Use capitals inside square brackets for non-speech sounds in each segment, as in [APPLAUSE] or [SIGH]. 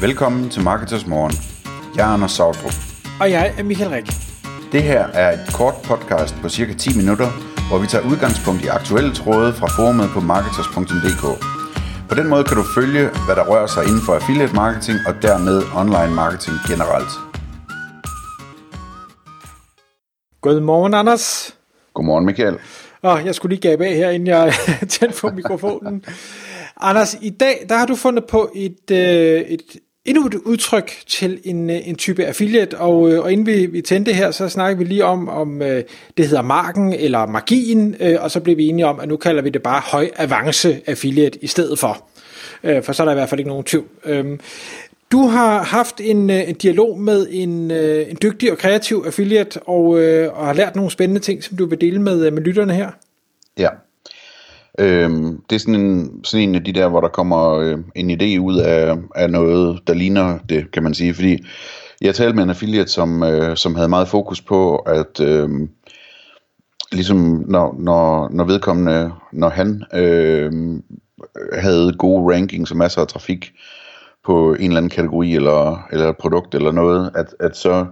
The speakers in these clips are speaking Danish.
Velkommen til Marketers Morgen. Jeg er Anders Sautrup. Og jeg er Michael Rik. Det her er et kort podcast på cirka 10 minutter, hvor vi tager udgangspunkt i aktuelle tråde fra forumet på marketers.dk. På den måde kan du følge, hvad der rører sig inden for affiliate marketing og dermed online marketing generelt. Godmorgen, Anders. Godmorgen, Michael. Åh, jeg skulle lige gabe af her, inden jeg [LAUGHS] tændte på mikrofonen. Anders, i dag der har du fundet på et, øh, et endnu et udtryk til en, øh, en type affiliate, og, øh, og inden vi, vi tændte her, så snakker vi lige om, om øh, det hedder marken eller magien, og så blev vi enige om, at nu kalder vi det bare høj avance affiliate i stedet for. For så er der i hvert fald ikke nogen tvivl. Øhm, du har haft en, en dialog med en, en dygtig og kreativ affiliate, og, og har lært nogle spændende ting, som du vil dele med, med lytterne her. Ja. Øhm, det er sådan en, sådan en af de der, hvor der kommer øh, en idé ud af, af noget, der ligner det, kan man sige. Fordi jeg talte med en affiliate, som, øh, som havde meget fokus på, at øh, ligesom når, når, når vedkommende, når han øh, havde gode rankings og masser af trafik, på en eller anden kategori eller, eller produkt eller noget, at, at så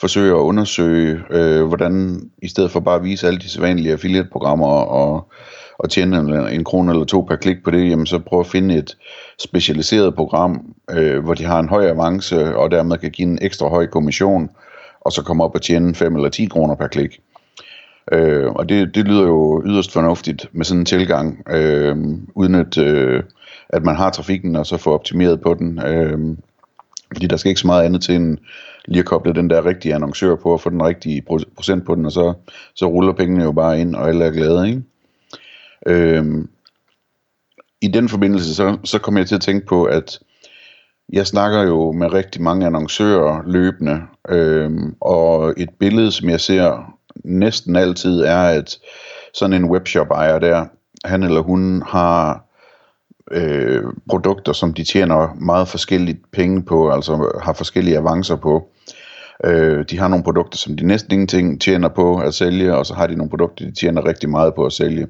forsøge at undersøge, øh, hvordan i stedet for bare at vise alle de sædvanlige affiliate-programmer og, og tjene en, en krone eller to per klik på det, jamen så prøv at finde et specialiseret program, øh, hvor de har en høj avance og dermed kan give en ekstra høj kommission, og så komme op og tjene 5 eller 10 kroner per klik. Øh, og det, det lyder jo yderst fornuftigt med sådan en tilgang, øh, uden at... Øh, at man har trafikken, og så få optimeret på den. Øh, fordi der skal ikke så meget andet til end lige at koble den der rigtige annoncør på, og få den rigtige procent på den, og så, så ruller pengene jo bare ind, og alle er glade, ikke? Øhm, I den forbindelse, så, så kommer jeg til at tænke på, at jeg snakker jo med rigtig mange annoncører løbende, øhm, og et billede, som jeg ser næsten altid, er, at sådan en webshop ejer der, han eller hun har øh, produkter, som de tjener meget forskelligt penge på, altså har forskellige avancer på. Øh, de har nogle produkter, som de næsten ingenting tjener på at sælge, og så har de nogle produkter, de tjener rigtig meget på at sælge.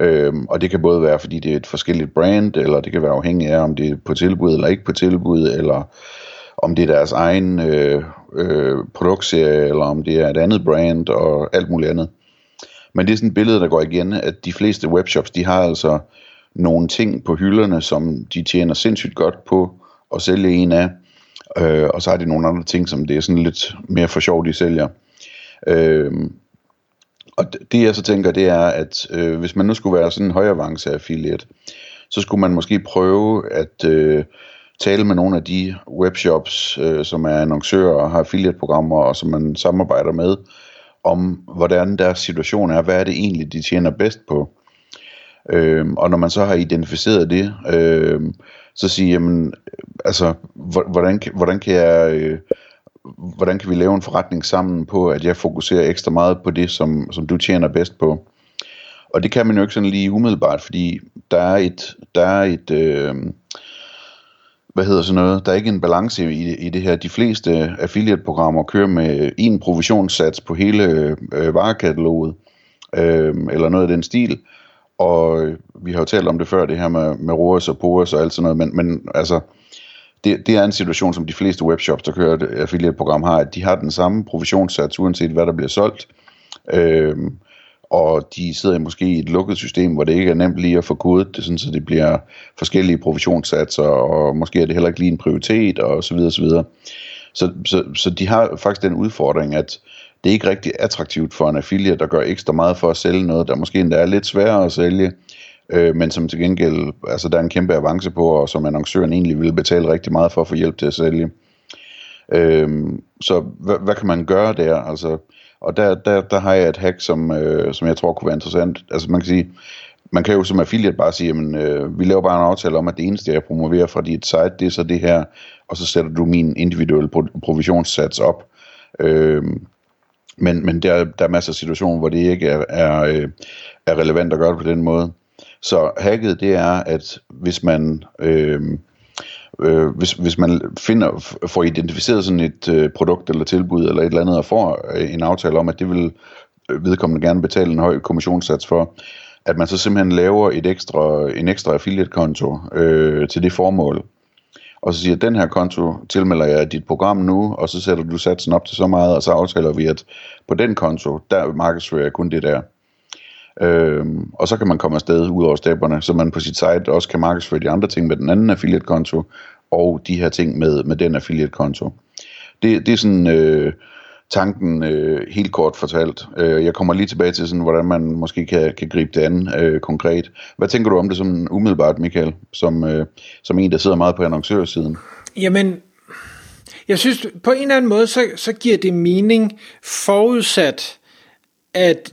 Øh, og det kan både være, fordi det er et forskelligt brand, eller det kan være afhængig af, om det er på tilbud eller ikke på tilbud, eller om det er deres egen øh, øh, produktserie, eller om det er et andet brand, og alt muligt andet. Men det er sådan et billede, der går igen, at de fleste webshops, de har altså nogle ting på hylderne, som de tjener sindssygt godt på at sælge en af. Øh, og så har de nogle andre ting, som det er sådan lidt mere for sjov, de sælger. Øh, og det jeg så tænker, det er, at øh, hvis man nu skulle være sådan en højavance affiliate, så skulle man måske prøve at øh, tale med nogle af de webshops, øh, som er annoncører og har affiliate-programmer, og som man samarbejder med, om hvordan deres situation er, hvad er det egentlig, de tjener bedst på. Øh, og når man så har identificeret det, øh, så sige, jamen, altså, hvordan, hvordan kan jeg... Øh, hvordan kan vi lave en forretning sammen på, at jeg fokuserer ekstra meget på det, som, som du tjener bedst på. Og det kan man jo ikke sådan lige umiddelbart, fordi der er et, der er et øh, hvad hedder sådan noget, der er ikke en balance i, i det her. De fleste affiliate-programmer kører med en provisionssats på hele øh, varekataloget, øh, eller noget af den stil, og vi har jo talt om det før, det her med, med ROAS og POAS og alt sådan noget, men, men altså, det, det er en situation, som de fleste webshops, der kører et affiliate-program, har, at de har den samme provisionssats, uanset hvad der bliver solgt. Øhm, og de sidder måske i et lukket system, hvor det ikke er nemt lige at få kodet det, sådan, så det bliver forskellige provisionssatser, og måske er det heller ikke lige en prioritet, og så videre, så videre. Så, så, så de har faktisk den udfordring, at det er ikke rigtig attraktivt for en affiliate, der gør ekstra meget for at sælge noget, der måske endda er lidt sværere at sælge, øh, men som til gengæld, altså der er en kæmpe avance på, og som annoncøren egentlig vil betale rigtig meget for at få hjælp til at sælge. Øh, så hvad, hvad kan man gøre der? Altså, og der, der, der har jeg et hack, som, øh, som jeg tror kunne være interessant. Altså man kan sige, man kan jo som affiliate bare sige, at øh, vi laver bare en aftale om, at det eneste, jeg promoverer fra dit site, det er så det her, og så sætter du min individuelle provisionssats op. Øh, men, men der, der er masser af situationer, hvor det ikke er, er, øh, er relevant at gøre det på den måde. Så hacket det er, at hvis man øh, øh, hvis, hvis man finder, får identificeret sådan et øh, produkt eller tilbud eller et eller andet og får øh, en aftale om, at det vil øh, vedkommende gerne betale en høj kommissionssats for, at man så simpelthen laver et ekstra, en ekstra affiliate-konto øh, til det formål. og så siger, den her konto tilmelder jeg dit program nu, og så sætter du satsen op til så meget, og så aftaler vi, at på den konto, der markedsfører jeg kun det der. Øhm, og så kan man komme afsted ud over stepperne, så man på sit site også kan markedsføre de andre ting med den anden affiliate-konto, og de her ting med, med den affiliate-konto. Det, det er sådan øh, tanken øh, helt kort fortalt. Øh, jeg kommer lige tilbage til, sådan, hvordan man måske kan, kan gribe det an øh, konkret. Hvad tænker du om det som umiddelbart, Michael, som, øh, som en, der sidder meget på annoncørsiden? Jamen, jeg synes, på en eller anden måde, så, så giver det mening forudsat, at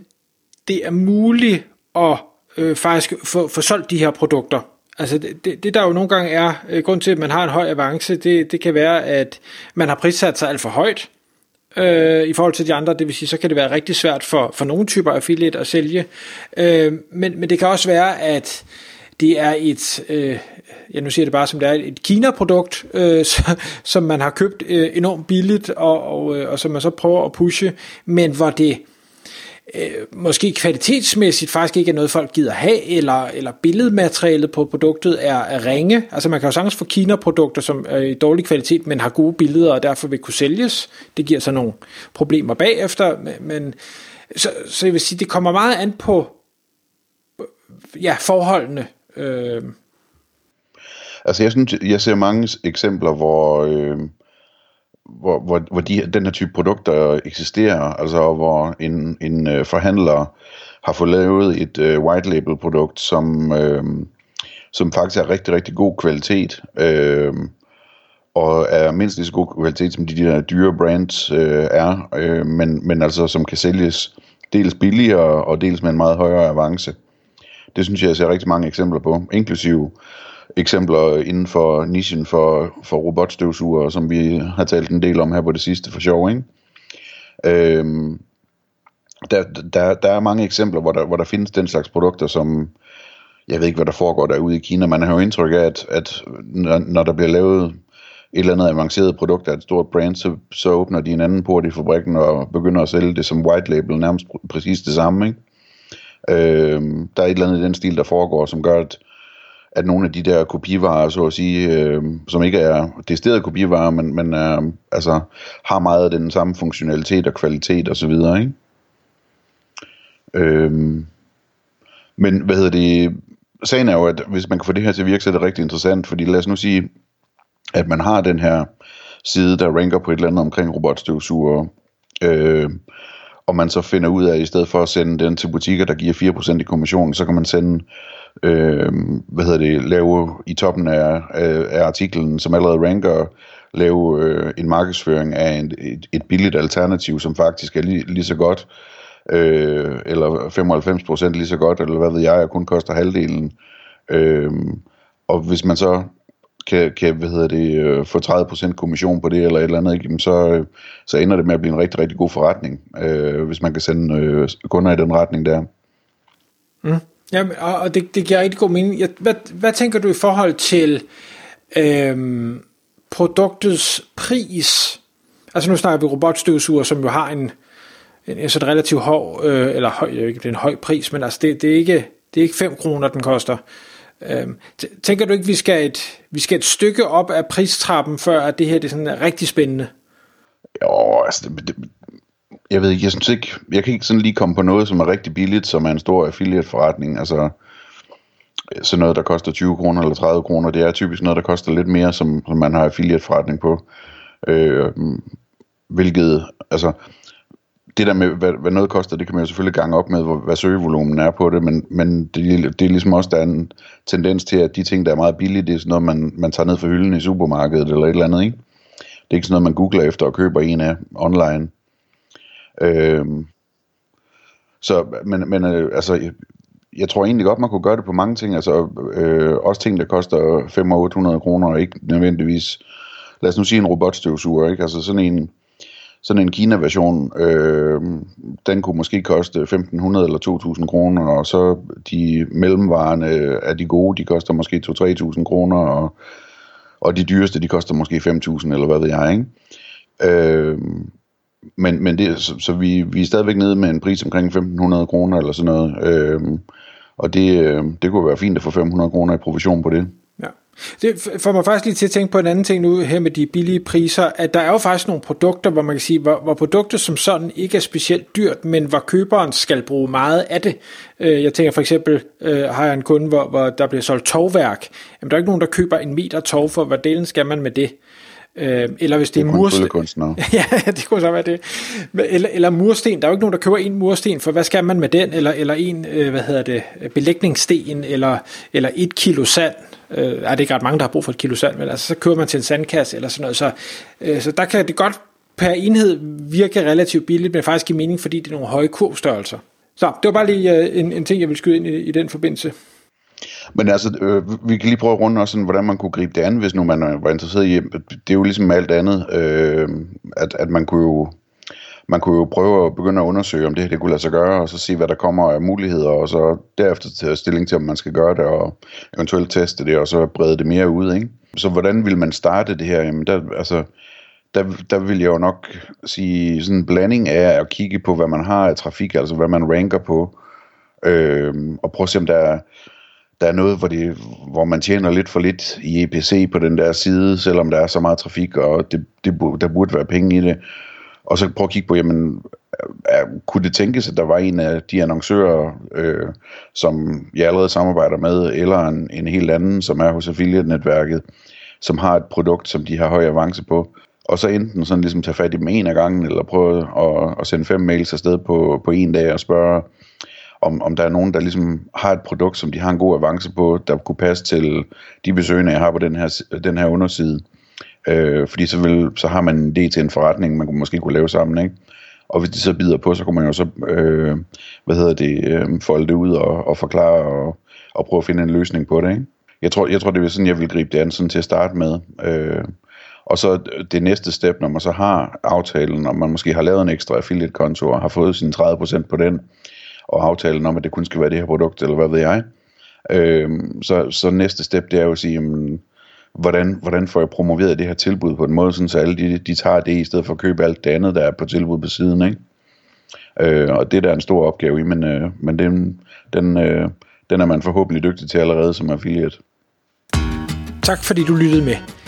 det er muligt at øh, faktisk få, få solgt de her produkter. Altså det, det, det der jo nogle gange er øh, grund til, at man har en høj avance, det, det kan være, at man har prissat sig alt for højt øh, i forhold til de andre. Det vil sige, så kan det være rigtig svært for, for nogle typer affiliate at sælge. Øh, men, men det kan også være, at det er et, øh, ja nu siger det bare som det er, et Kina-produkt, øh, [LAUGHS] som man har købt øh, enormt billigt, og, og, og, og som man så prøver at pushe, men hvor det øh, måske kvalitetsmæssigt faktisk ikke er noget, folk gider have, eller, eller billedmaterialet på produktet er, er ringe. Altså man kan jo sagtens få Kina-produkter, som er i dårlig kvalitet, men har gode billeder, og derfor vil kunne sælges. Det giver så nogle problemer bagefter, men så, så jeg vil sige, det kommer meget an på ja, forholdene. Øh. Altså jeg synes, jeg ser mange eksempler, hvor... Øh hvor, hvor, hvor de, den her type produkter eksisterer, altså hvor en, en øh, forhandler har fået lavet et øh, white label produkt, som, øh, som faktisk er rigtig, rigtig god kvalitet, øh, og er mindst lige så god kvalitet, som de, de der dyre brands øh, er, øh, men, men altså som kan sælges dels billigere og dels med en meget højere avance. Det synes jeg, jeg ser rigtig mange eksempler på, inklusive eksempler inden for nichen for, for robotstøvsugere, som vi har talt en del om her på det sidste for sjov, ikke? Øhm, der, der, der er mange eksempler, hvor der, hvor der findes den slags produkter, som jeg ved ikke, hvad der foregår derude i Kina. Man har jo indtryk af, at, at når, når der bliver lavet et eller andet avanceret produkt af et stort brand, så, så åbner de en anden port i fabrikken og begynder at sælge det som white label, nærmest præcis det samme. Ikke? Øhm, der er et eller andet i den stil, der foregår, som gør, at at nogle af de der kopivarer, så at sige, øh, som ikke er decideret kopivarer, men, men er, altså, har meget af den samme funktionalitet og kvalitet osv., ikke? Øh, men hvad hedder det, sagen er jo, at hvis man kan få det her til at virke, så er det rigtig interessant, fordi lad os nu sige, at man har den her side, der ranker på et eller andet omkring robotstøvsuger, øh, og man så finder ud af, at i stedet for at sende den til butikker, der giver 4% i kommission, så kan man sende øh, hvad hedder det, lave i toppen af, af, af artiklen, som allerede ranker, lave øh, en markedsføring af en, et, et billigt alternativ, som faktisk er lige, lige så godt, øh, eller 95% lige så godt, eller hvad ved jeg, og kun koster halvdelen. Øh, og hvis man så kan, kan hvad hedder det, øh, få 30% kommission på det, eller et eller andet, ikke, så, øh, så ender det med at blive en rigtig, rigtig god forretning, øh, hvis man kan sende øh, kunder i den retning der. Mm. Ja, og det, det giver rigtig god mening. Jeg, hvad, hvad tænker du i forhold til øhm, produktets pris? Altså nu snakker vi robotstøvsuger, som jo har en, en, en sådan relativt høj, øh, eller høj, ikke, det er en høj pris, men altså det, det, er ikke, det er ikke 5 kroner, den koster. Øhm, tænker du ikke, vi skal, et, vi skal et stykke op af pristrappen, før at det her det er sådan rigtig spændende? Jo, altså det, det, jeg ved ikke, jeg synes ikke, jeg kan ikke sådan lige komme på noget, som er rigtig billigt, som er en stor affiliate forretning. Altså, sådan noget, der koster 20 kroner eller 30 kroner, det er typisk noget, der koster lidt mere, som, som man har affiliate forretning på. Øh, hvilket, altså, det der med, hvad, hvad noget koster, det kan man jo selvfølgelig gange op med, hvor, hvad søgevolumen er på det, men, men det, det er ligesom også, der er en tendens til, at de ting, der er meget billige, det er sådan noget, man, man tager ned fra hylden i supermarkedet eller et eller andet, ikke? Det er ikke sådan noget, man googler efter og køber en af online. Øh, så, men, men øh, altså, jeg, jeg tror egentlig godt, man kunne gøre det på mange ting. Altså, øh, også ting, der koster 500-800 kroner, og ikke nødvendigvis, lad os nu sige en robotstøvsuger, ikke? Altså sådan en, sådan en Kina-version, øh, den kunne måske koste 1500 eller 2000 kroner, og så de mellemvarende er de gode, de koster måske 2-3000 kroner, og, og de dyreste, de koster måske 5000 eller hvad ved jeg, ikke? Øh, men, men det, så, så vi, vi er stadigvæk nede med en pris omkring 1500 kroner eller sådan noget. Øh, og det, øh, det kunne være fint at få 500 kroner i provision på det. Ja. Det får mig faktisk lige til at tænke på en anden ting nu her med de billige priser, at der er jo faktisk nogle produkter, hvor man kan sige, hvor, hvor produkter som sådan ikke er specielt dyrt, men hvor køberen skal bruge meget af det. Øh, jeg tænker for eksempel, øh, har jeg en kunde, hvor, hvor der bliver solgt tovværk. Jamen, der er ikke nogen, der køber en meter tov, for hvad delen skal man med det? Øh, eller hvis det, det er, mursten. [LAUGHS] ja, det kunne så være det. Eller, eller mursten. Der er jo ikke nogen, der køber en mursten, for hvad skal man med den? Eller, eller en, øh, hvad hedder det, belægningssten, eller, eller et kilo sand. Øh, er det ikke ret mange, der har brug for et kilo sand, men altså, så køber man til en sandkasse eller sådan noget. Så, øh, så der kan det godt per enhed virke relativt billigt, men faktisk give mening, fordi det er nogle høje kurvstørrelser. Så det var bare lige øh, en, en ting, jeg vil skyde ind i, i den forbindelse. Men altså, øh, vi kan lige prøve at runde også, sådan, hvordan man kunne gribe det an, hvis nu man øh, var interesseret i, det er jo ligesom med alt andet, øh, at, at man kunne jo man kunne jo prøve at begynde at undersøge, om det her det kunne lade sig gøre, og så se, hvad der kommer af muligheder, og så derefter tage stilling til, om man skal gøre det, og eventuelt teste det, og så brede det mere ud. Ikke? Så hvordan vil man starte det her? Jamen, der, altså, der, der vil jeg jo nok sige sådan en blanding af at kigge på, hvad man har af trafik, altså hvad man ranker på, øh, og prøve at se, om der er, der er noget, hvor, det, hvor man tjener lidt for lidt i EPC på den der side, selvom der er så meget trafik, og det, det, der burde være penge i det. Og så prøve at kigge på, jamen, er, kunne det tænkes, at der var en af de annoncører, øh, som jeg allerede samarbejder med, eller en, en helt anden, som er hos affiliate-netværket, som har et produkt, som de har høj avance på, og så enten sådan ligesom tage fat i dem en af gangen, eller prøve at, at sende fem mails afsted på, på en dag og spørge, om, om der er nogen, der ligesom har et produkt, som de har en god avance på, der kunne passe til de besøgende, jeg har på den her, den her underside. Øh, fordi så, vil, så har man en idé til en forretning, man kunne måske kunne lave sammen, ikke? Og hvis de så bider på, så kunne man jo så, øh, hvad hedder det, øh, folde det ud og, og forklare og, og prøve at finde en løsning på det, ikke? Jeg tror, jeg tror det er sådan, jeg vil gribe det an sådan til at starte med. Øh, og så det næste step, når man så har aftalen, og man måske har lavet en ekstra affiliate-konto og har fået sine 30% på den, og aftalen om, at det kun skal være det her produkt, eller hvad ved jeg. Øh, så, så næste step, det er jo at sige, jamen, hvordan, hvordan får jeg promoveret det her tilbud på en måde, sådan, så alle de, de tager det i stedet for at købe alt det andet, der er på tilbud på siden. Ikke? Øh, og det der er en stor opgave i, men, øh, men den, den, øh, den er man forhåbentlig dygtig til allerede som affiliate. Tak fordi du lyttede med.